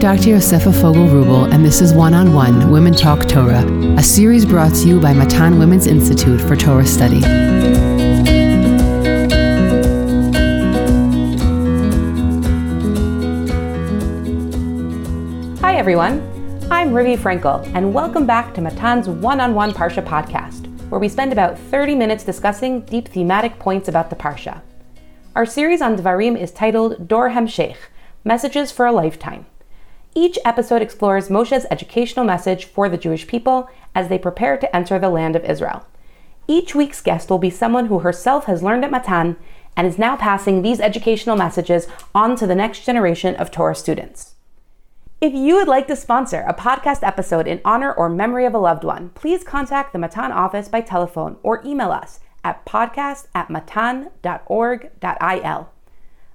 Dr. Yosefa Fogel Rubel, and this is One on One Women Talk Torah, a series brought to you by Matan Women's Institute for Torah Study. Hi, everyone. I'm Rivi Frankel, and welcome back to Matan's One on One Parsha podcast, where we spend about 30 minutes discussing deep thematic points about the Parsha. Our series on Dvarim is titled Dor Hemshech Messages for a Lifetime. Each episode explores Moshe's educational message for the Jewish people as they prepare to enter the land of Israel. Each week's guest will be someone who herself has learned at Matan and is now passing these educational messages on to the next generation of Torah students. If you would like to sponsor a podcast episode in honor or memory of a loved one, please contact the Matan office by telephone or email us at podcast at matan.org.il.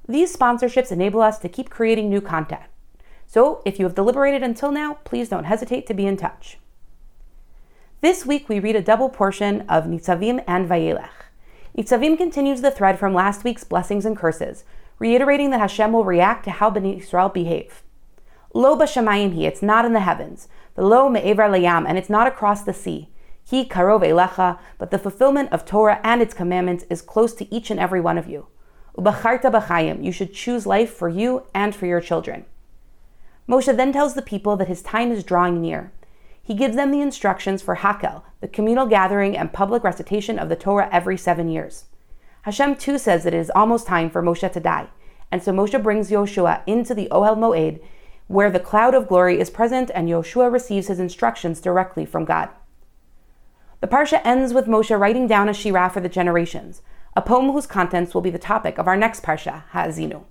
These sponsorships enable us to keep creating new content. So, if you have deliberated until now, please don't hesitate to be in touch. This week we read a double portion of Nitzavim and Vayelech. Nitzavim continues the thread from last week's blessings and curses, reiterating that Hashem will react to how Bnei Israel behave. Lo b'shamayim he, it's not in the heavens. Lo me'evar layam, and it's not across the sea. He karov elecha, but the fulfillment of Torah and its commandments is close to each and every one of you. Ubacharta b'chayim, you should choose life for you and for your children. Moshe then tells the people that his time is drawing near. He gives them the instructions for Hakel, the communal gathering and public recitation of the Torah every seven years. Hashem too says that it is almost time for Moshe to die, and so Moshe brings Yoshua into the Ohel Moed, where the cloud of glory is present and Yoshua receives his instructions directly from God. The Parsha ends with Moshe writing down a shirah for the generations, a poem whose contents will be the topic of our next Parsha, Ha'azinu.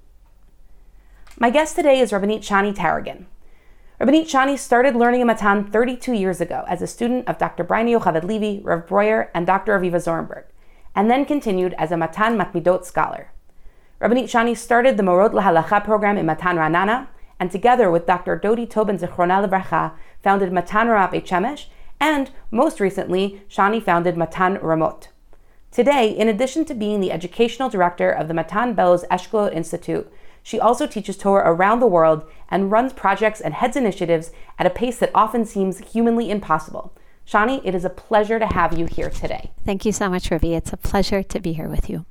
My guest today is Rabbanit Shani Taragin. Rabbanit Shani started learning in Matan 32 years ago as a student of Dr. Bryna Yocheved Levi, Rav Breuer, and Dr. Aviva Zornberg, and then continued as a Matan Matmidot scholar. Rabbanit Shani started the Morot LaHalacha program in Matan Ra'anana, and together with Dr. Dodi Tobin Zichrona Levracha, founded Matan Ramat Beit Shemesh, and most recently, Shani founded Matan Ramot. Today, in addition to being the educational director of the Matan Bellows Eshkolot Institute, she also teaches Torah around the world and runs projects and heads initiatives at a pace that often seems humanly impossible. Shani, it is a pleasure to have you here today. Thank you so much, Rivi. It's a pleasure to be here with you.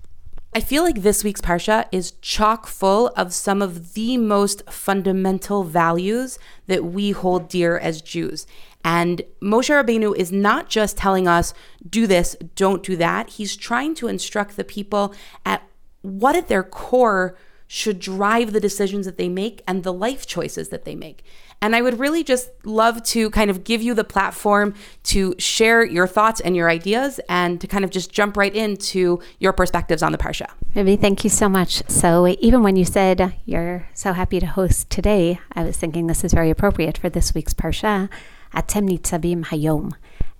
I feel like this week's Parsha is chock full of some of the most fundamental values that we hold dear as Jews. And Moshe Rabbeinu is not just telling us, do this, don't do that. He's trying to instruct the people at what at their core should drive the decisions that they make and the life choices that they make. And I would really just love to kind of give you the platform to share your thoughts and your ideas and to kind of just jump right into your perspectives on the Parsha. Maybe thank you so much. So, even when you said you're so happy to host today, I was thinking this is very appropriate for this week's Parsha, Atem Nitzavim Hayom.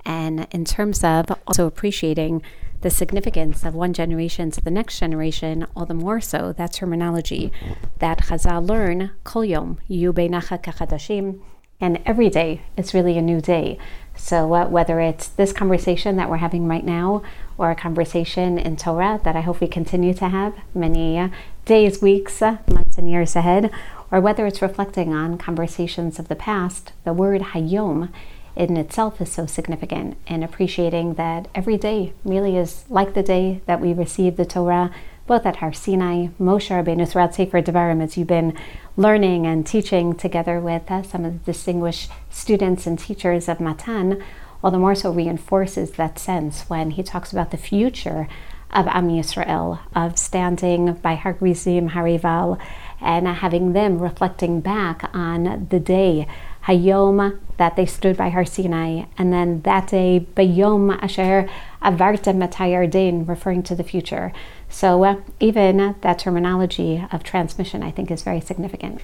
And in terms of also appreciating the significance of one generation to the next generation, all the more so that terminology that Chazal learn, Kol Yom, Yu Beinacha Kachadashim, and every day is really a new day. So, uh, whether it's this conversation that we're having right now, or a conversation in Torah that I hope we continue to have many uh, days, weeks, uh, months, and years ahead, or whether it's reflecting on conversations of the past, the word Hayom in itself is so significant and appreciating that every day really is like the day that we receive the Torah, both at Har Sinai, Moshe Rabbeinu, throughout Sefer Devarim, as you've been learning and teaching together with uh, some of the distinguished students and teachers of Matan, all the more so reinforces that sense when he talks about the future of Am Yisrael, of standing by Har Gerizim, Har Eival, and having them reflecting back on the day Hayom that they stood by Har Sinai, and then that day Bayom Asher Avartem Matayardain, referring to the future. So uh, even that terminology of transmission, I think, is very significant.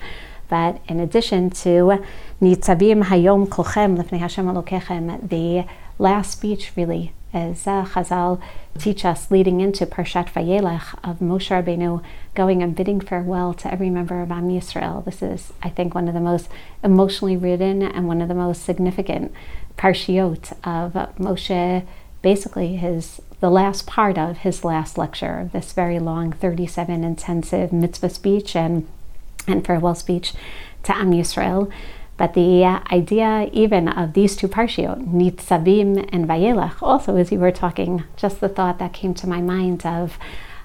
But in addition to Nitzavim Hayom Kolchem Lefnei Hashem the last speech really as uh, Chazal teach us leading into Parshat Vayelech of Moshe Rabbeinu going and bidding farewell to every member of Am Yisrael. This is, I think, one of the most emotionally ridden and one of the most significant parshiot of Moshe. Basically, his the last part of his last lecture, this very long, 37 intensive mitzvah speech and and farewell speech to Am Yisrael. But the uh, idea even of these two parshiot, Nitzavim and Vayelach, also as you were talking, just the thought that came to my mind of,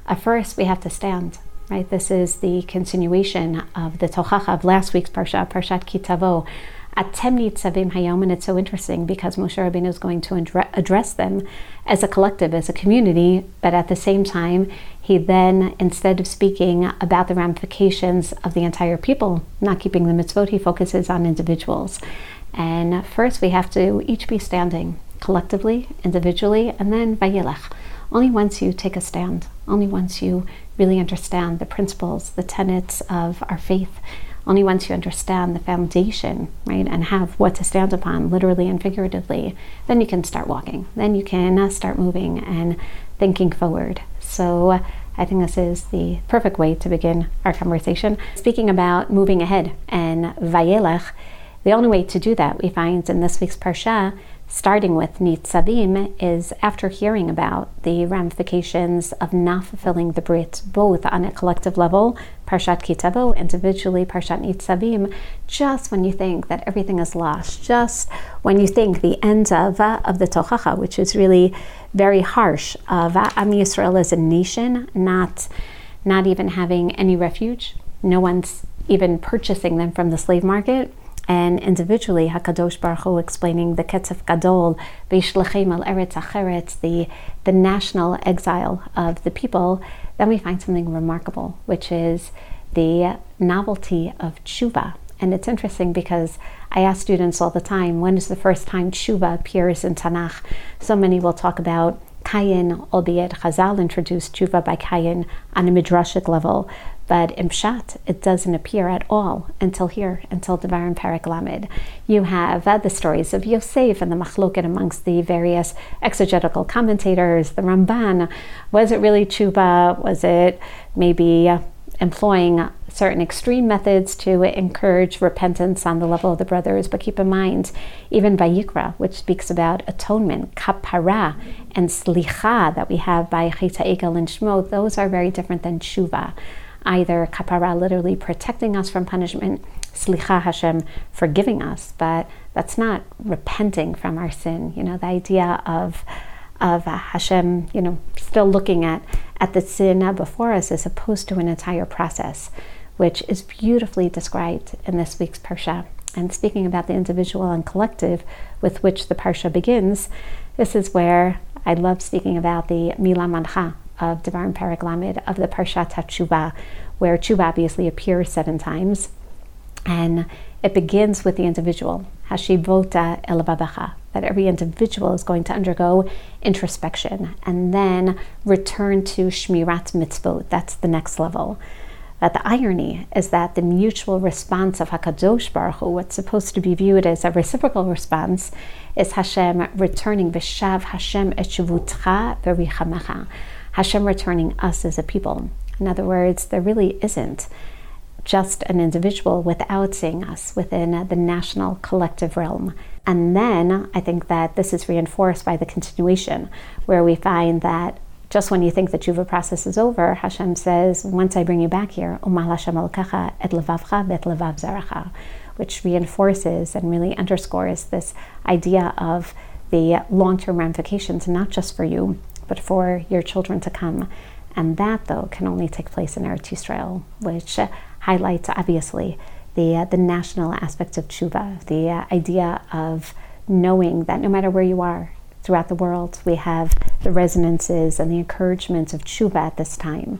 uh, first we have to stand, right? This is the continuation of the Tochacha of last week's parsha, Parshat Kitavo, Atem Nitzavim Hayom, and it's so interesting because Moshe Rabbeinu is going to address them as a collective, as a community, but at the same time, he then, instead of speaking about the ramifications of the entire people not keeping the mitzvot, he focuses on individuals. And first, we have to each be standing collectively, individually, and then vayelech. Only once you take a stand, only once you really understand the principles, the tenets of our faith, only once you understand the foundation, right, and have what to stand upon, literally and figuratively, then you can start walking. Then you can uh, start moving and thinking forward. So I think this is the perfect way to begin our conversation. Speaking about moving ahead and Vayelech, the only way to do that we find in this week's Parsha starting with Nitzavim, is after hearing about the ramifications of not fulfilling the Brit, both on a collective level, Parshat Kitavo, individually, Parshat Nitzavim, just when you think that everything is lost, just when you think the end of, uh, of the Tochacha, which is really very harsh, of uh, Am Yisrael as a nation, not, not even having any refuge, no one's even purchasing them from the slave market and individually Hakadosh Baruch Hu explaining the Ketzef Gadol, V'Yishlechim al Eretz Acheret, the the national exile of the people, then we find something remarkable, which is the novelty of tshuva. And it's interesting because I ask students all the time, when is the first time tshuva appears in Tanakh? So many will talk about Kayin, albeit Chazal introduced tshuva by Kayin on a midrashic level, but in Pshat, it doesn't appear at all until here, until Devar and Perek Lamed. You have uh, the stories of Yosef and the Machloket amongst the various exegetical commentators, the Ramban. Was it really tshuva? Was it maybe uh, employing certain extreme methods to encourage repentance on the level of the brothers? But keep in mind, even Vayikra, which speaks about atonement, kapara, and slicha that we have by Cheta Egel and Shmo, those are very different than tshuva either kapara, literally protecting us from punishment, slicha Hashem, forgiving us, but that's not repenting from our sin. You know, the idea of of uh, Hashem, you know, still looking at at the sin before us as opposed to an entire process, which is beautifully described in this week's parsha. And speaking about the individual and collective with which the parsha begins, this is where I love speaking about the Mila Mancha, of Devar and Perek Lamed of the Parshat HaTshuva, where Tshuva obviously appears seven times. And it begins with the individual, Hashivota Elababacha, that every individual is going to undergo introspection and then return to Shmirat Mitzvot. That's the next level. But the irony is that the mutual response of Hakadosh Baruch Hu, what's supposed to be viewed as a reciprocal response, is Hashem returning Vishav Hashem Eshuvutcha Verichamecha. Hashem returning us as a people. In other words, there really isn't just an individual without seeing us within the national collective realm. And then I think that this is reinforced by the continuation, where we find that just when you think the tshuva process is over, Hashem says, once I bring you back here, Umal Hashem et levavcha vet levav zaracha, which reinforces and really underscores this idea of the long term ramifications, not just for you, but for your children to come. And that, though, can only take place in Eretz Yisrael, which uh, highlights obviously the uh, the national aspects of tshuva, the uh, idea of knowing that no matter where you are throughout the world, we have the resonances and the encouragements of tshuva at this time.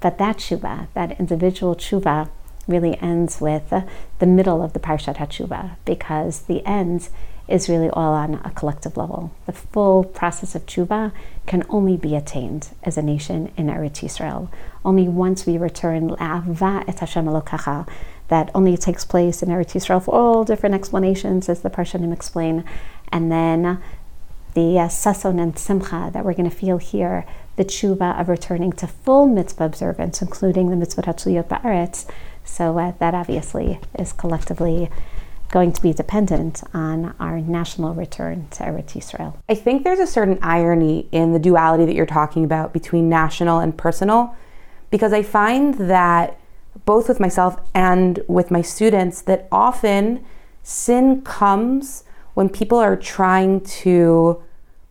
But that tshuva, that individual tshuva, really ends with uh, the middle of the Parshat HaTshuva, because the end is really all on a collective level. The full process of tshuva can only be attained as a nation in Eretz Yisrael. Only once we return la'ava et Hashem elokacha, that only takes place in Eretz Yisrael for all different explanations, as the Parshanim explain, and then the uh, sason and simcha that we're going to feel here, the tshuva of returning to full mitzvah observance, including the mitzvah hatzuyot ba'aretz. So uh, that obviously is collectively going to be dependent on our national return to Eretz Yisrael. I think there's a certain irony in the duality that you're talking about between national and personal, because I find that both with myself and with my students, that often sin comes when people are trying to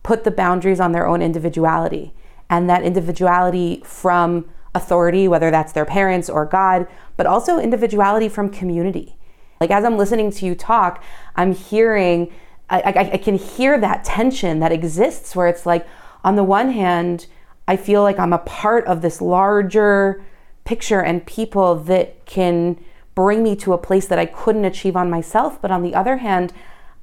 put the boundaries on their own individuality and that individuality from authority, whether that's their parents or God, but also individuality from community. Like as I'm listening to you talk, I'm hearing, I, I, I, can hear that tension that exists where it's like, on the one hand, I feel like I'm a part of this larger picture and people that can bring me to a place that I couldn't achieve on myself. But on the other hand,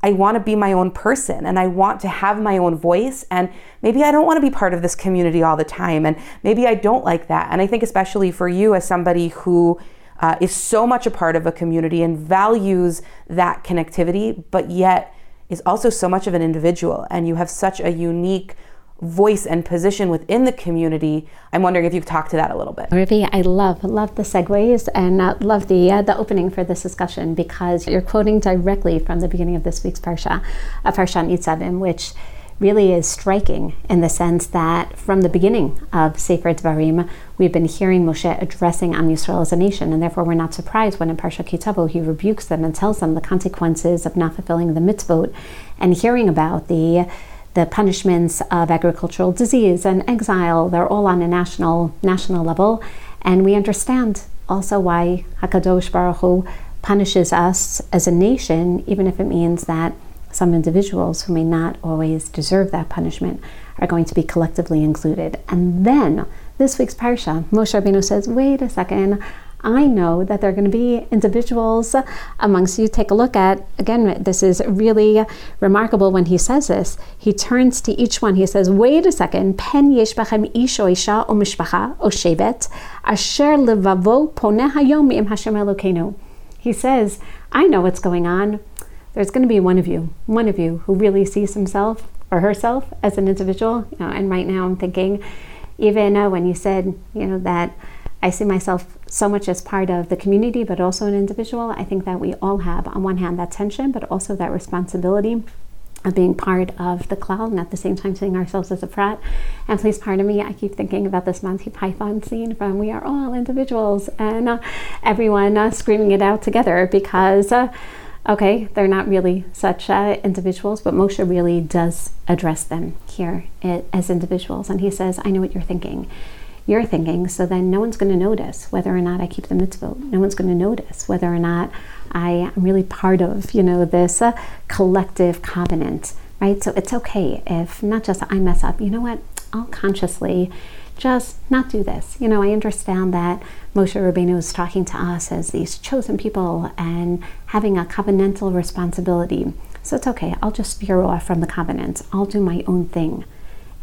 I want to be my own person and I want to have my own voice. And maybe I don't want to be part of this community all the time. And maybe I don't like that. And I think, especially for you, as somebody who uh, is so much a part of a community and values that connectivity, but yet is also so much of an individual, and you have such a unique voice and position within the community. I'm wondering if you could talk to that a little bit. Rivi, I love love the segues and uh, love the uh, the opening for this discussion because you're quoting directly from the beginning of this week's parsha, uh, Parsha Nitzavim, which really is striking in the sense that from the beginning of Sefer Dvarim, we've been hearing Moshe addressing Am Yisrael as a nation, and therefore we're not surprised when in Parsha Ki Tavo he rebukes them and tells them the consequences of not fulfilling the mitzvot, and hearing about the the punishments of agricultural disease and exile, they're all on a national national level. And we understand also why HaKadosh Baruch Hu punishes us as a nation, even if it means that some individuals who may not always deserve that punishment are going to be collectively included. And then this week's parsha, Moshe Rabbeinu says, wait a second, I know that there are going to be individuals amongst you. Take a look at, again, this is really remarkable when he says this. He turns to each one. He says, Wait a second. Pen yesh bachem ish o isha o mishpacha o shevet asher levavo poneh hayom im Hashem Elokeinu. He says, I know what's going on. There's going to be one of you, one of you who really sees himself or herself as an individual. You know, and right now I'm thinking, even uh, when you said, you know, that I see myself so much as part of the community, but also an individual. I think that we all have, on one hand, that tension, but also that responsibility of being part of the klal and at the same time seeing ourselves as a prat. And please pardon me, I keep thinking about this Monty Python scene from We Are All Individuals and uh, everyone uh, screaming it out together because, uh, okay, they're not really such uh, individuals, but Moshe really does address them here as individuals. And he says, I know what you're thinking you're thinking. So then no one's going to notice whether or not I keep the mitzvot. No one's going to notice whether or not I am really part of, you know, this uh, collective covenant, right? So it's okay if not just I mess up. You know what? I'll consciously just not do this. You know, I understand that Moshe Rabbeinu is talking to us as these chosen people and having a covenantal responsibility. So it's okay. I'll just veer off from the covenant. I'll do my own thing.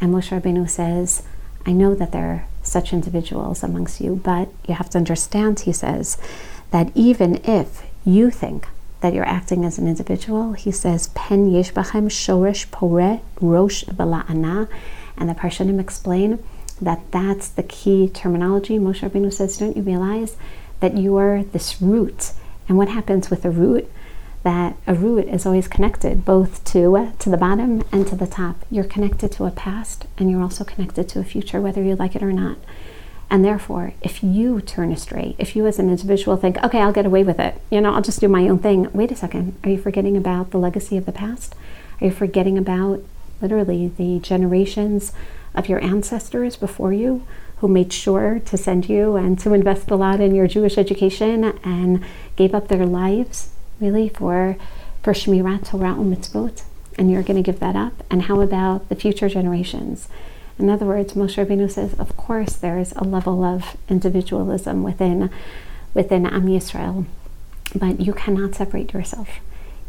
And Moshe Rabbeinu says, I know that there are such individuals amongst you, but you have to understand, he says, that even if you think that you're acting as an individual, he says, Pen yesh bachem shorish pore rosh bala'ana, and the Parshanim explain that that's the key terminology. Moshe Rabbeinu says, don't you realize that you are this root? And what happens with a root? that a root is always connected both to uh, to the bottom and to the top. You're connected to a past and you're also connected to a future whether you like it or not. And therefore, if you turn astray, if you as an individual think, okay, I'll get away with it, you know, I'll just do my own thing. Wait a second. Are you forgetting about the legacy of the past? Are you forgetting about literally the generations of your ancestors before you who made sure to send you and to invest a lot in your Jewish education and gave up their lives really for for Shmirat Torah mitzvot, and you're going to give that up. And how about the future generations? In other words, Moshe Rabbeinu says, of course, there is a level of individualism within within Am Yisrael, but you cannot separate yourself,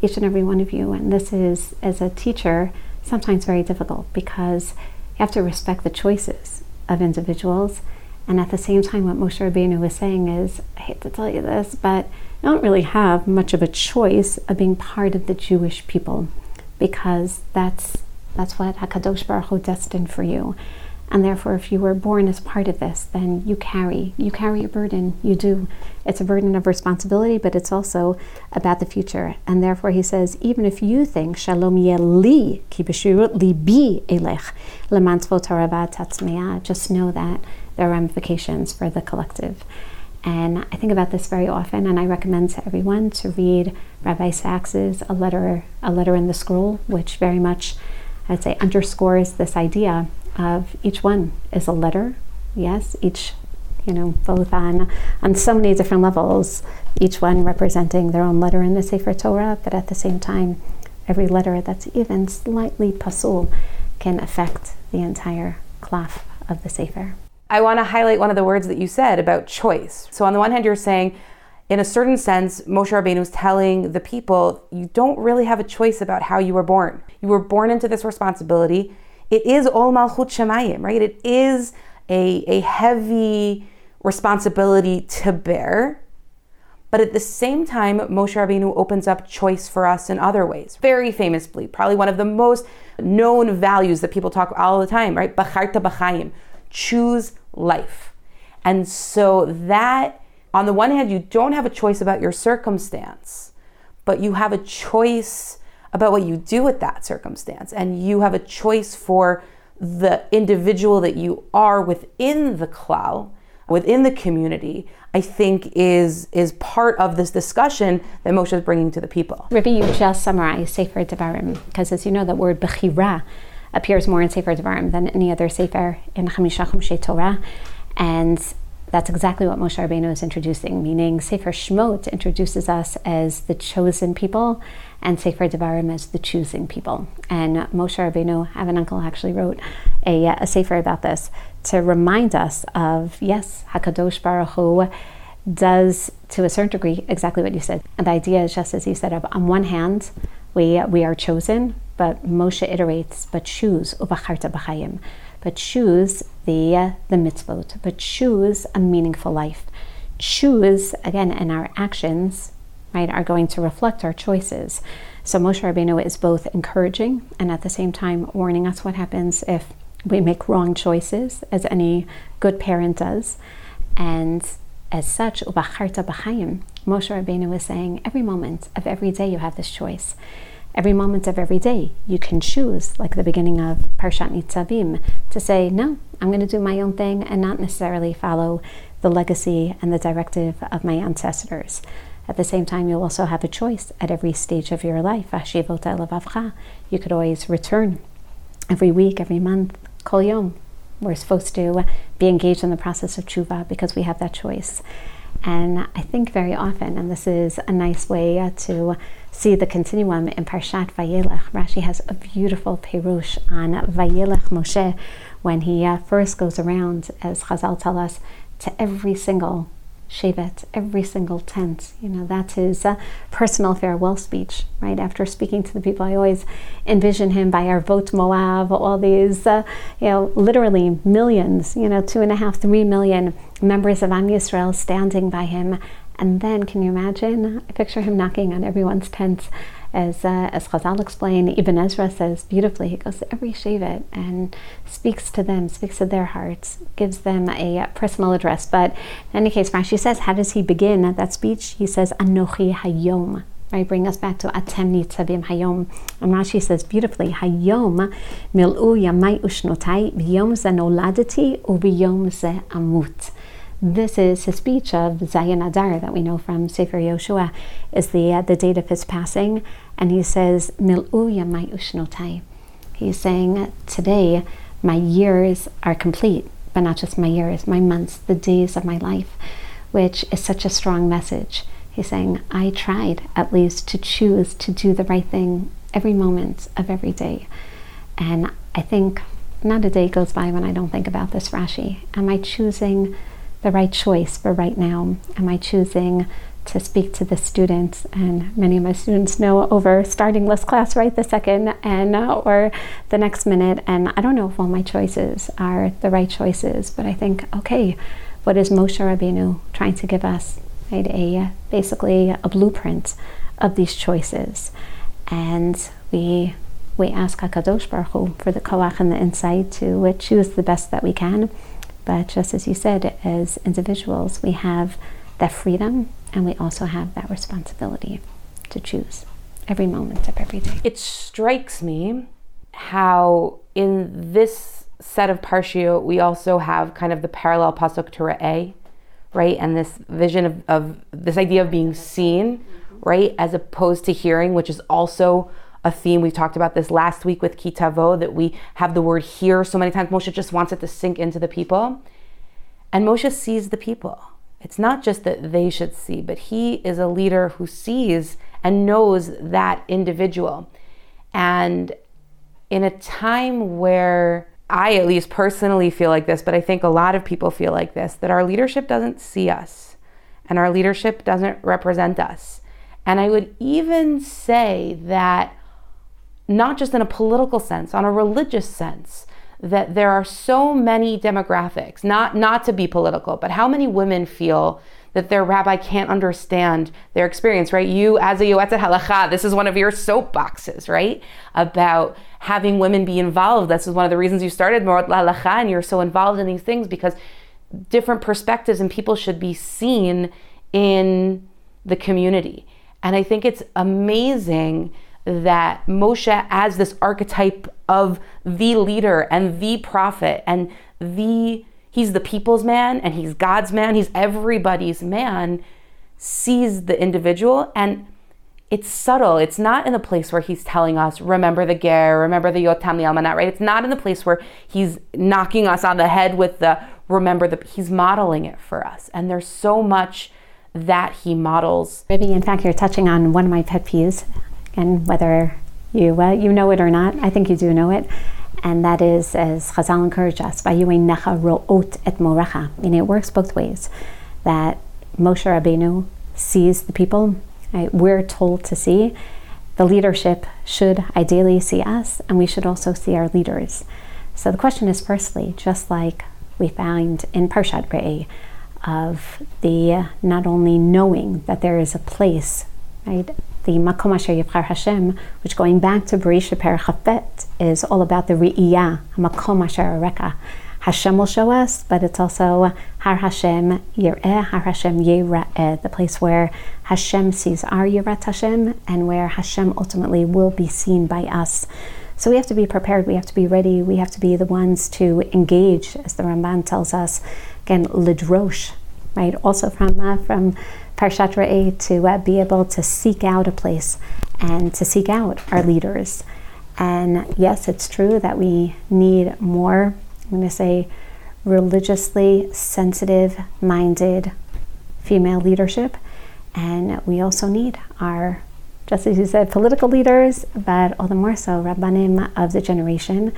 each and every one of you. And this is, as a teacher, sometimes very difficult because you have to respect the choices of individuals. And at the same time, what Moshe Rabbeinu was saying is, I hate to tell you this, but you don't really have much of a choice of being part of the Jewish people because that's that's what Hakadosh Baruch Hu destined for you. And therefore, if you were born as part of this, then you carry you carry a burden. You do. It's a burden of responsibility, but it's also about the future. And therefore, he says, even if you think Shalom Yeli ki libi elech lemantzvot tatzmeya, just know that there are ramifications for the collective. And I think about this very often, and I recommend to everyone to read Rabbi Sacks's A Letter, A Letter in the Scroll, which very much, I'd say, underscores this idea of each one is a letter. Yes, each, you know, both on on so many different levels, each one representing their own letter in the Sefer Torah, but at the same time, every letter that's even slightly pasul can affect the entire klaf of the Sefer. I want to highlight one of the words that you said about choice. So, on the one hand, you're saying, in a certain sense, Moshe Rabbeinu is telling the people, you don't really have a choice about how you were born. You were born into this responsibility. It is all Malchut Shemayim, right? It is a, a heavy responsibility to bear. But at the same time, Moshe Rabbeinu opens up choice for us in other ways. Very famously, probably one of the most known values that people talk all the time, right? Bacharta b'chaim, choose life. And so that, on the one hand, you don't have a choice about your circumstance, but you have a choice about what you do with that circumstance. And you have a choice for the individual that you are within the klal, within the community, I think is is part of this discussion that Moshe is bringing to the people. Rivi, you just summarized Sefer Devarim, because as you know, the word Bechira appears more in Sefer Devarim than any other Sefer in Chamisha Chumshei Torah. And that's exactly what Moshe Rabbeinu is introducing, meaning Sefer Shmot introduces us as the chosen people and Sefer Devarim as the choosing people. And Moshe Rabbeinu, I have an uncle actually wrote a, a Sefer about this to remind us of, yes, HaKadosh Baruch Hu does to a certain degree exactly what you said. And the idea is just as you said, on one hand, we, we are chosen, but Moshe iterates, but choose, ubacharta b'chayim, but choose the, the mitzvot, but choose a meaningful life. Choose, again, in our actions, right, are going to reflect our choices. So Moshe Rabbeinu is both encouraging and at the same time warning us what happens if we make wrong choices, as any good parent does. And as such, ubacharta b'chayim, Moshe Rabbeinu is saying, every moment of every day you have this choice every moment of every day, you can choose, like the beginning of Parshat Nitzavim, to say, no, I'm going to do my own thing and not necessarily follow the legacy and the directive of my ancestors. At the same time, you'll also have a choice at every stage of your life. You could always return every week, every month, kol yom. We're supposed to be engaged in the process of tshuva because we have that choice. And I think very often, and this is a nice way to see the continuum in Parshat Vayelech. Rashi has a beautiful perush on Vayelech Moshe when he uh, first goes around, as Chazal tell us, to every single Shevet, every single tent. You know, that's his uh, personal farewell speech, right? After speaking to the people, I always envision him by Arvot Moab, all these, uh, you know, literally millions, you know, two and a half, three million members of Am Yisrael standing by him. And then, can you imagine? I picture him knocking on everyone's tents as uh, as Chazal explained, Ibn Ezra says beautifully, he goes to every Shevet and speaks to them, speaks to their hearts, gives them a personal address. But in any case, Rashi says, how does he begin that speech? He says, Anochi Hayom. Right, bring us back to Atem Nitzavim Hayom. And Rashi says beautifully, Hayom mil'u yamai ushnotai v'yom ze noladati u'v'yom ze amut. This is his speech of Zayin Adar that we know from Sefer Yoshua, is the uh, the date of his passing, and he says Mil'u Yamai Ushnotai. He's saying today my years are complete, but not just my years, my months, the days of my life, which is such a strong message. He's saying I tried at least to choose to do the right thing every moment of every day, and I think not a day goes by when I don't think about this Rashi. Am I choosing? The right choice for right now? Am I choosing to speak to the students? And many of my students know over starting this class right the second and uh, or the next minute. And I don't know if all my choices are the right choices, but I think, okay, what is Moshe Rabbeinu trying to give us? Right, a basically a blueprint of these choices, and we we ask Hakadosh Baruch Hu for the koach and the insight to choose the best that we can but just as you said, as individuals, we have that freedom and we also have that responsibility to choose every moment of every day. It strikes me how in this set of Parshiot we also have kind of the parallel pasuk to A, right? And this vision of, of this idea of being seen, right? As opposed to hearing, which is also a theme. We talked about this last week with Kitavo that we have the word here so many times. Moshe just wants it to sink into the people. And Moshe sees the people. It's not just that they should see, but he is a leader who sees and knows that individual. And in a time where I, at least personally, feel like this, but I think a lot of people feel like this that our leadership doesn't see us and our leadership doesn't represent us. And I would even say that, not just in a political sense, on a religious sense, that there are so many demographics, not, not to be political, but how many women feel that their rabbi can't understand their experience, right? You, as a Yoetzet Halacha, this is one of your soapboxes, right? About having women be involved. This is one of the reasons you started Morot Halacha and you're so involved in these things because different perspectives and people should be seen in the community. And I think it's amazing that Moshe, as this archetype of the leader and the prophet and the he's the people's man and he's God's man, he's everybody's man, sees the individual and it's subtle. It's not in the place where he's telling us, remember the ger, remember the yatom the almanat, right? It's not in the place where he's knocking us on the head with the remember the he's modeling it for us. And there's so much that he models. Maybe in fact you're touching on one of my pet peeves, and whether you uh, you know it or not, I think you do know it and that is as Chazal encourages us, necha ro'ot et morecha, meaning it works both ways. That Moshe Rabbeinu sees the people, right? we're told to see. The leadership should ideally see us, and we should also see our leaders. So the question is, firstly, just like we found in Parshat Re'eh, of the not only knowing that there is a place, right, the Makom Asher Hashem, which going back to Bereishit Perachafet is all about the Re'iyah, Makom Asher. Hashem will show us, but it's also Har Hashem Yireh, Har Hashem Yireh, the place where Hashem sees our Yirat Hashem and where Hashem ultimately will be seen by us. So we have to be prepared, we have to be ready, we have to be the ones to engage, as the Ramban tells us, again, lidrosh, right? Also from uh, from Parshat Re'eh to uh, be able to seek out a place and to seek out our leaders. And yes, it's true that we need more, I'm going to say, religiously sensitive minded female leadership. And we also need our, just as you said, political leaders, but all the more so, Rabbanim of the generation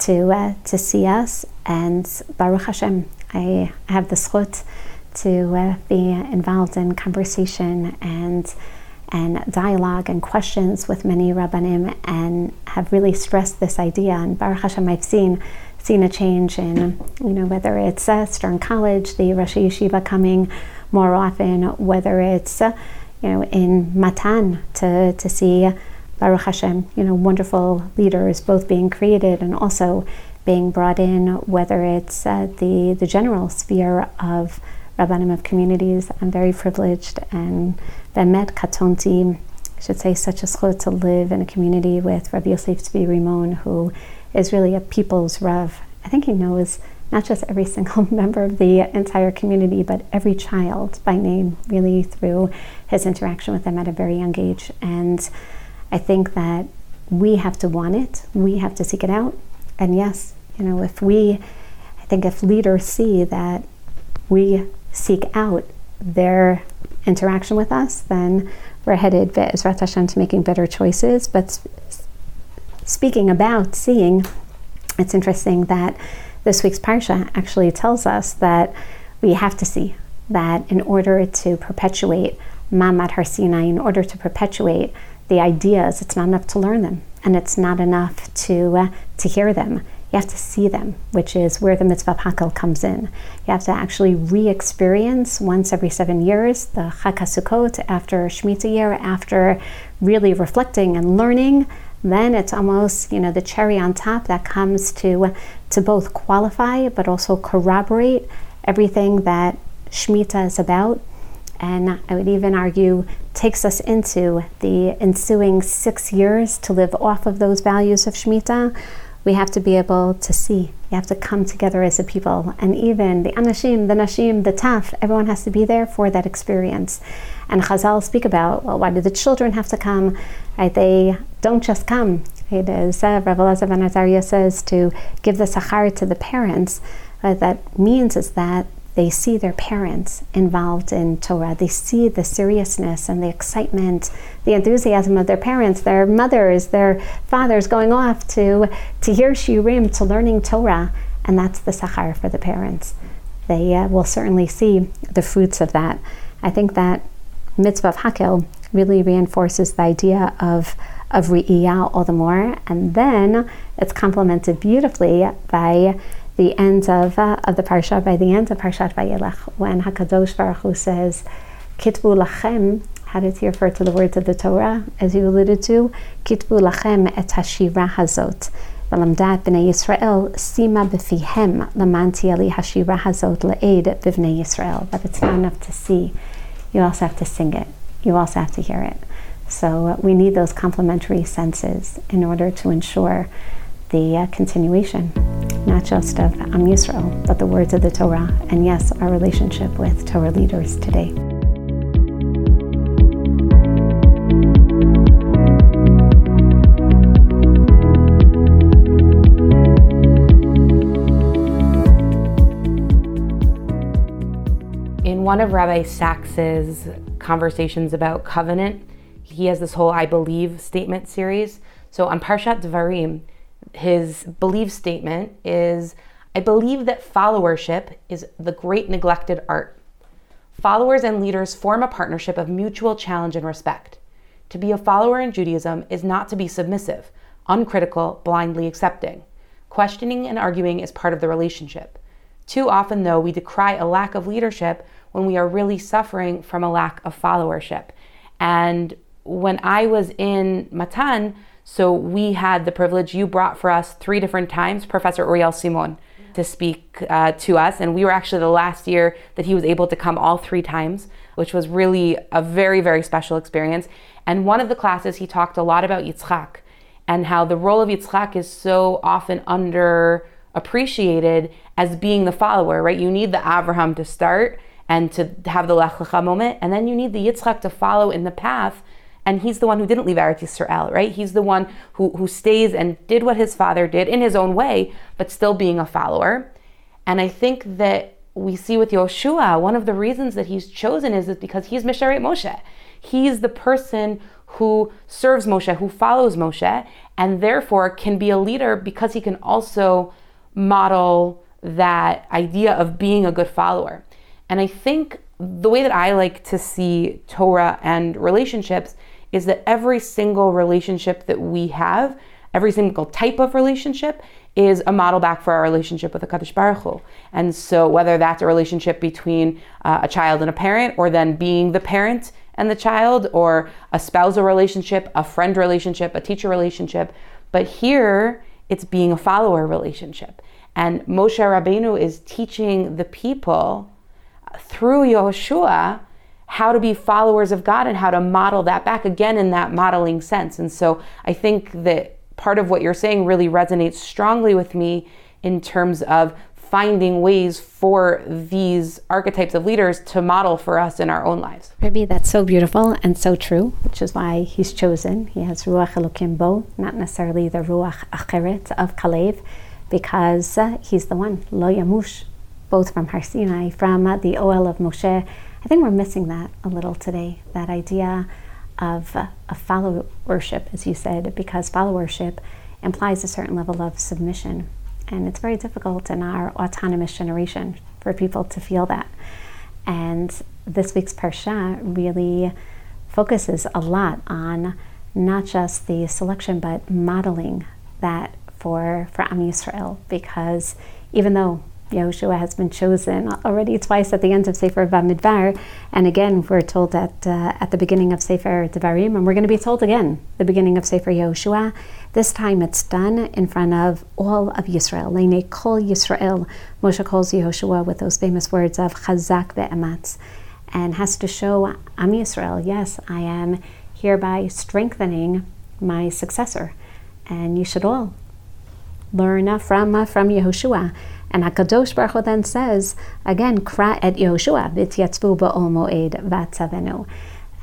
to, uh, to see us. And Baruch Hashem, I have the schut to uh, be involved in conversation and and dialogue and questions with many rabbanim and have really stressed this idea. And Baruch Hashem, I've seen seen a change in you know whether it's uh, Stern College, the Rosh Yeshiva coming more often, whether it's uh, you know in Matan to to see Baruch Hashem, you know wonderful leaders both being created and also being brought in, whether it's uh, the the general sphere of Rabbanim of communities. I'm very privileged and Bemet Katonti, I should say, such a schut to live in a community with Rabbi Yosef Tzvi Rimon, who is really a people's Rav. I think he knows not just every single member of the entire community, but every child by name, really through his interaction with them at a very young age. And I think that we have to want it, we have to seek it out. And yes, you know, if we, I think if leaders see that we seek out their interaction with us, then we're headed Be'ezrat Hashem to making better choices. But speaking about seeing, it's interesting that this week's Parsha actually tells us that we have to see that in order to perpetuate Ma'amad Har in order to perpetuate the ideas, it's not enough to learn them, and it's not enough to uh, to hear them you have to see them, which is where the mitzvah hakel comes in. You have to actually re-experience once every seven years the Chag HaSukkot after Shemitah year, after really reflecting and learning. Then it's almost you know the cherry on top that comes to to both qualify but also corroborate everything that Shemitah is about. And I would even argue takes us into the ensuing six years to live off of those values of Shemitah we have to be able to see. You have to come together as a people. And even the anashim, the nashim, the taf, everyone has to be there for that experience. And Chazal speak about, well, why do the children have to come? Right? They don't just come. It is, uh, Rav Elazar ben says to give the sachar to the parents. What that means is that they see their parents involved in Torah. They see the seriousness and the excitement, the enthusiasm of their parents, their mothers, their fathers going off to, to hear Shiurim, to learning Torah. And that's the Sachar for the parents. They uh, will certainly see the fruits of that. I think that mitzvah of Hakel really reinforces the idea of of Ri'iyah all the more. And then it's complemented beautifully by the end of, uh, of the parsha, by the end of Parshat Vayelech, when Hakadosh Baruch Hu says, "Kitbu lachem." How does he refer to the words of the Torah, as you alluded to? "Kitbu lachem et hashira hazot." ולמדת בני ישראל, שימה בפיהם למען תהיה לי השירה הזאת לעד בבני ישראל. But it's not enough to see. You also have to sing it. You also have to hear it. So uh, we need those complementary senses in order to ensure the uh, continuation, not just of Am Yisrael, but the words of the Torah, and yes, our relationship with Torah leaders today. In one of Rabbi Sacks's conversations about covenant, he has this whole I believe statement series. So on Parshat Devarim, his belief statement is I believe that followership is the great neglected art. Followers and leaders form a partnership of mutual challenge and respect. To be a follower in Judaism is not to be submissive, uncritical, blindly accepting. Questioning and arguing is part of the relationship. Too often, though, we decry a lack of leadership when we are really suffering from a lack of followership. And when I was in Matan, so we had the privilege, you brought for us three different times Professor Uriel Simon to speak uh, to us. And we were actually the last year that he was able to come all three times, which was really a very, very special experience. And one of the classes, he talked a lot about Yitzchak and how the role of Yitzchak is so often underappreciated as being the follower, right? You need the Abraham to start and to have the Lech Lecha moment, and then you need the Yitzchak to follow in the path and he's the one who didn't leave Eretz Yisrael, right? He's the one who, who stays and did what his father did in his own way, but still being a follower. And I think that we see with Yoshua, one of the reasons that he's chosen is, is because he's Misharet Moshe. He's the person who serves Moshe, who follows Moshe, and therefore can be a leader because he can also model that idea of being a good follower. And I think the way that I like to see Torah and relationships is that every single relationship that we have, every single type of relationship, is a model back for our relationship with the Kadosh Baruch Hu. And so, whether that's a relationship between uh, a child and a parent, or then being the parent and the child, or a spousal relationship, a friend relationship, a teacher relationship, but here it's being a follower relationship. And Moshe Rabbeinu is teaching the people through Yehoshua how to be followers of God and how to model that back again in that modeling sense. And so I think that part of what you're saying really resonates strongly with me in terms of finding ways for these archetypes of leaders to model for us in our own lives. Maybe that's so beautiful and so true, which is why he's chosen. He has Ruach Elokim Bo, not necessarily the Ruach Acheret of Kalev, because uh, he's the one, Lo Yamush, both from Har Sinai, from uh, the Ohel of Moshe, I think we're missing that a little today, that idea of, uh, of followership, as you said, because followership implies a certain level of submission. And it's very difficult in our autonomous generation for people to feel that. And this week's Parsha really focuses a lot on not just the selection, but modeling that for, for Am Yisrael, because even though Yehoshua has been chosen already twice at the end of Sefer Bamidbar, and again we're told at uh, at the beginning of Sefer Devarim, and we're going to be told again the beginning of Sefer Yehoshua. This time it's done in front of all of Yisrael. Leine Kol Yisrael. Moshe calls Yehoshua with those famous words of Chazak ve'ematz, and has to show Am Yisrael. Yes, I am hereby strengthening my successor, and you should all learn from, from Yehoshua. And HaKadosh Baruch Hu then says, again, Kra et Yehoshua, ba'ol v'atzavenu.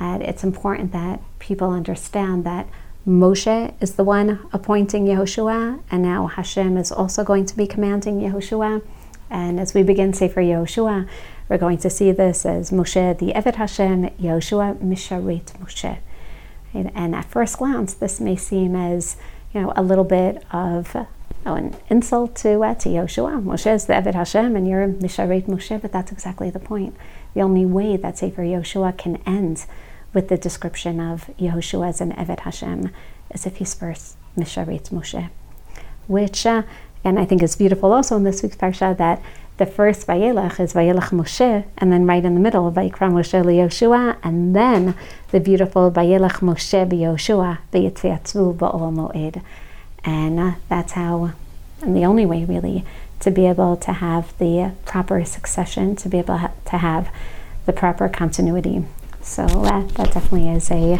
And it's important that people understand that Moshe is the one appointing Yehoshua, and now Hashem is also going to be commanding Yehoshua. And as we begin Sefer Yehoshua, we're going to see this as Moshe the Eved Hashem, Yehoshua Misharet Moshe. And at first glance, this may seem as you know a little bit of oh, an insult to, uh, to Yoshua. Moshe is the Eved Hashem and you're Misharet Moshe, but that's exactly the point. The only way that Sefer Yoshua can end with the description of Yehoshua as an Eved Hashem is if he's first Misharet Moshe. Which, uh, and I think is beautiful also in this week's Parsha, that the first Vayelach is Vayelach Moshe, and then right in the middle, Vayikra Moshe Yoshua, and then the beautiful Vayelach Moshe Yoshua, Vayitziatzvu Ba'ol Mo'ed. And uh, that's how, and the only way really, to be able to have the proper succession, to be able to have the proper continuity. So uh, that definitely is a,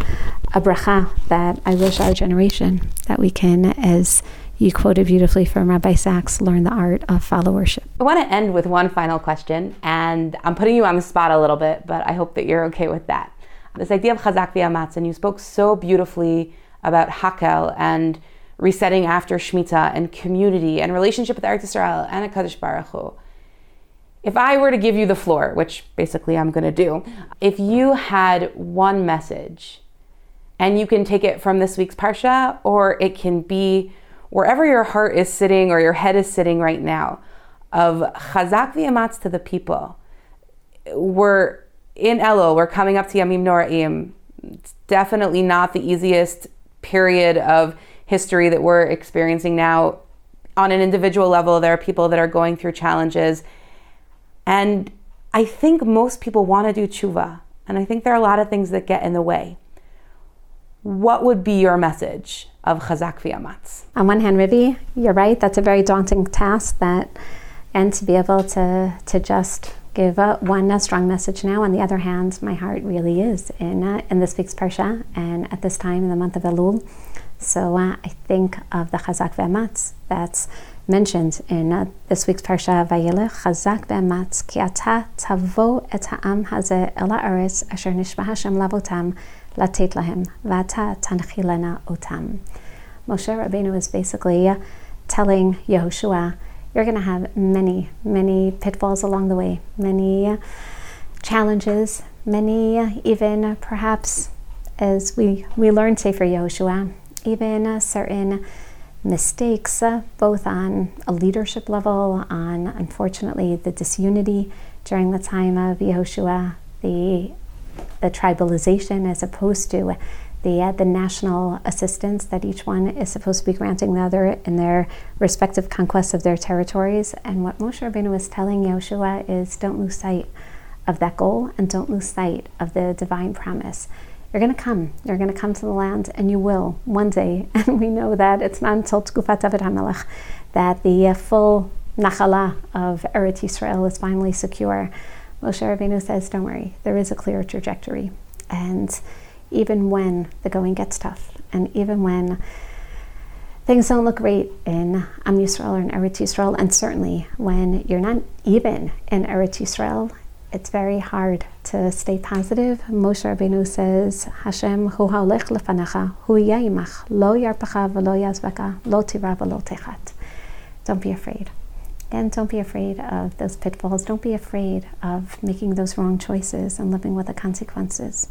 a bracha that I wish our generation that we can, as you quoted beautifully from Rabbi Sacks, learn the art of followership. I want to end with one final question, and I'm putting you on the spot a little bit, but I hope that you're okay with that. This idea of chazak v'amatz, and you spoke so beautifully about Hakhel and resetting after Shemitah and community and relationship with Eretz Israel and HaKadosh Baruch Hu. If I were to give you the floor, which basically I'm going to do, if you had one message, and you can take it from this week's Parsha, or it can be wherever your heart is sitting or your head is sitting right now, of Chazak v'yamatz to the people. We're in Elul, we're coming up to Yamim Noraim. It's definitely not the easiest period of history that we're experiencing now. On an individual level, there are people that are going through challenges. And I think most people want to do tshuva. And I think there are a lot of things that get in the way. What would be your message of Chazak V'yamatz? On one hand, Rivi, you're right. That's a very daunting task. That, and to be able to to just give one a strong message now. On the other hand, my heart really is in uh, in this week's parsha, and at this time in the month of Elul, so uh, I think of the Chazak ve'amatz that's mentioned in uh, this week's Parsha Vayelech Chazak ve'amatz ki ata tavo et ha'am hazeh el ha'aretz asher nishba Hashem lavotam latet lahem v'ata tanchilena otam. Moshe Rabbeinu is basically uh, telling Yehoshua, you're going to have many, many pitfalls along the way, many uh, challenges, many uh, even perhaps as we, we learn Sefer Yehoshua, even certain mistakes, uh, both on a leadership level, on unfortunately the disunity during the time of Yehoshua, the the tribalization as opposed to the uh, the national assistance that each one is supposed to be granting the other in their respective conquests of their territories. And what Moshe Rabbeinu was telling Yehoshua is, don't lose sight of that goal and don't lose sight of the divine promise. You're going to come. You're going to come to the land, and you will one day. And we know that it's not until Tkufat David HaMelech that the uh, full nachala of Eretz Yisrael is finally secure. Moshe Rabbeinu says, "Don't worry. There is a clear trajectory, and even when the going gets tough, and even when things don't look great in Am Yisrael or in Eretz Yisrael, and certainly when you're not even in Eretz Yisrael, it's very hard to stay positive. Moshe Rabbeinu says, Hashem hu haolech lefanecha, hu yaimach, lo yarpacha v'lo yazvaka, lo tira v'lo techat. Don't be afraid. Again, don't be afraid of those pitfalls. Don't be afraid of making those wrong choices and living with the consequences.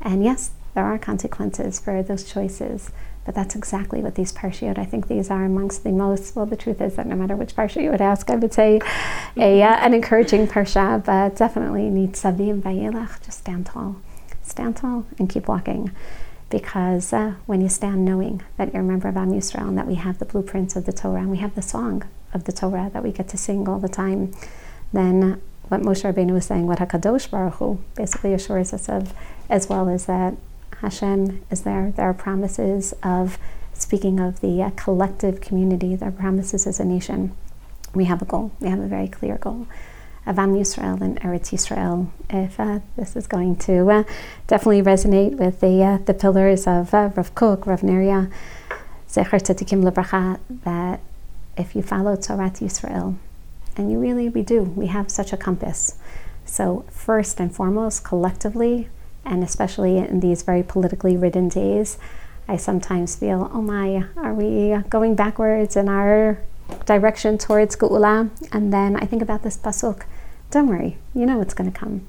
And yes, there are consequences for those choices. But that's exactly what these parshiot, I think these are amongst the most, well, the truth is that no matter which parsha you would ask, I would say a, uh, an encouraging parsha, but definitely Nitzavim Vayelech, just stand tall. Stand tall and keep walking. Because uh, when you stand knowing that you're a member of Am Yisrael and that we have the blueprints of the Torah and we have the song of the Torah that we get to sing all the time, then what Moshe Rabbeinu was saying, what HaKadosh Baruch Hu basically assures us of, as well as that Hashem is there. There are promises of, speaking of the uh, collective community, there are promises as a nation. We have a goal, we have a very clear goal. Of Am Yisrael and Eretz Yisrael. If uh, this is going to uh, definitely resonate with the uh, the pillars of uh, Rav Kook, Rav Neria, Zecher Tzadikim Lebracha, that if you follow Torah Yisrael, and you really, we do, we have such a compass. So, first and foremost, collectively, and especially in these very politically ridden days, I sometimes feel, oh my, are we going backwards in our direction towards Geula? And then I think about this pasuk. Don't worry, you know what's going to come.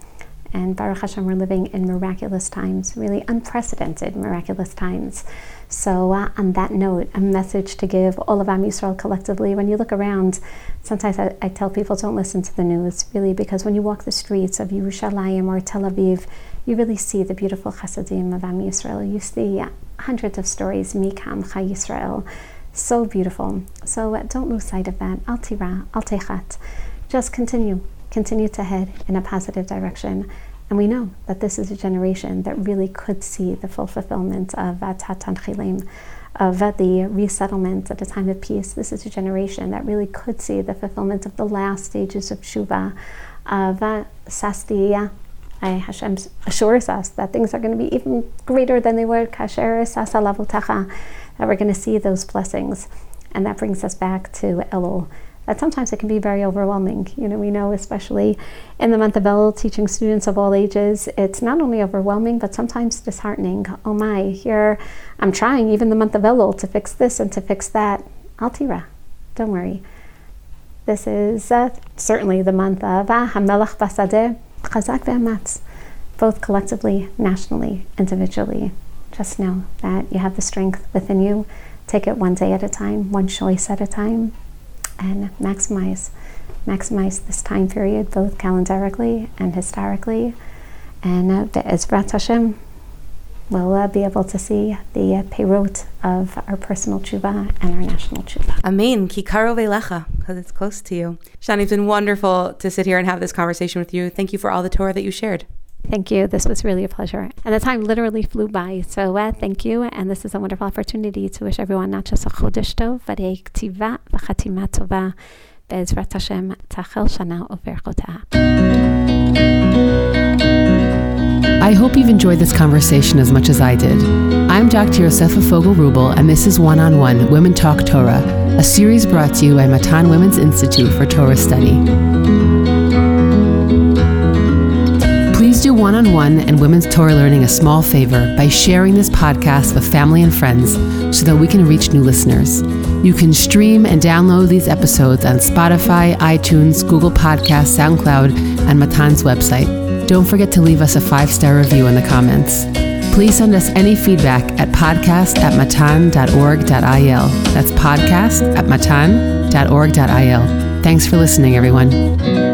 And Baruch Hashem, we're living in miraculous times, really unprecedented miraculous times. So, uh, on that note, a message to give all of Am Yisrael collectively. When you look around, sometimes I, I, tell people don't listen to the news, really, because when you walk the streets of Yerushalayim or Tel Aviv, you really see the beautiful chasadim of Am Yisrael. You see hundreds of stories, Mikam, Chai Yisrael. So beautiful. So, uh, don't lose sight of that. Al tira, al techat. Just continue continue to head in a positive direction. And we know that this is a generation that really could see the full fulfillment of uh, Tatan Chilim, of uh, the resettlement at a time of peace. This is a generation that really could see the fulfillment of the last stages of Shuva, of uh, Sastiya. Hashem assures us that things are going to be even greater than they were Kasher Sasa Lavutacha, that we're going to see those blessings. And that brings us back to Elul that sometimes it can be very overwhelming. You know, we know, especially in the month of Elul, teaching students of all ages, it's not only overwhelming, but sometimes disheartening. Oh my, here I'm trying, even the month of Elul, to fix this and to fix that. Altira, don't worry. This is uh, certainly the month of ah, HaMelech BaSadeh, Chazak Ve'amatz, both collectively, nationally, individually. Just know that you have the strength within you. Take it one day at a time, one choice at a time, and maximize maximize this time period both calendarically and historically and uh, Be'ezrat Hashem we'll uh, be able to see the uh, of our personal tshuva and our national tshuva. Amen. Kikaro velecha, because it's close to you. Shani, it's been wonderful to sit here and have this conversation with you. Thank you for all the Torah that you shared. Thank you. This was really a pleasure. And the time literally flew by. So uh, thank you. And this is a wonderful opportunity to wish everyone not just a Chodesh Tov, but a Ktiva v'chatima tova. Be'ezrat Hashem tachel shana over I hope you've enjoyed this conversation as much as I did. I'm Dr. Yosefa Fogel Rubel, and this is One on One Women Talk Torah, a series brought to you by Matan Women's Institute for Torah Study. Please do one on one and women's Torah learning a small favor by sharing this podcast with family and friends so that we can reach new listeners. You can stream and download these episodes on Spotify, iTunes, Google Podcasts, SoundCloud, and Matan's website. Don't forget to leave us a five star review in the comments. Please send us any feedback at podcast at matan.org.il. That's podcast at matan.org.il. Thanks for listening, everyone.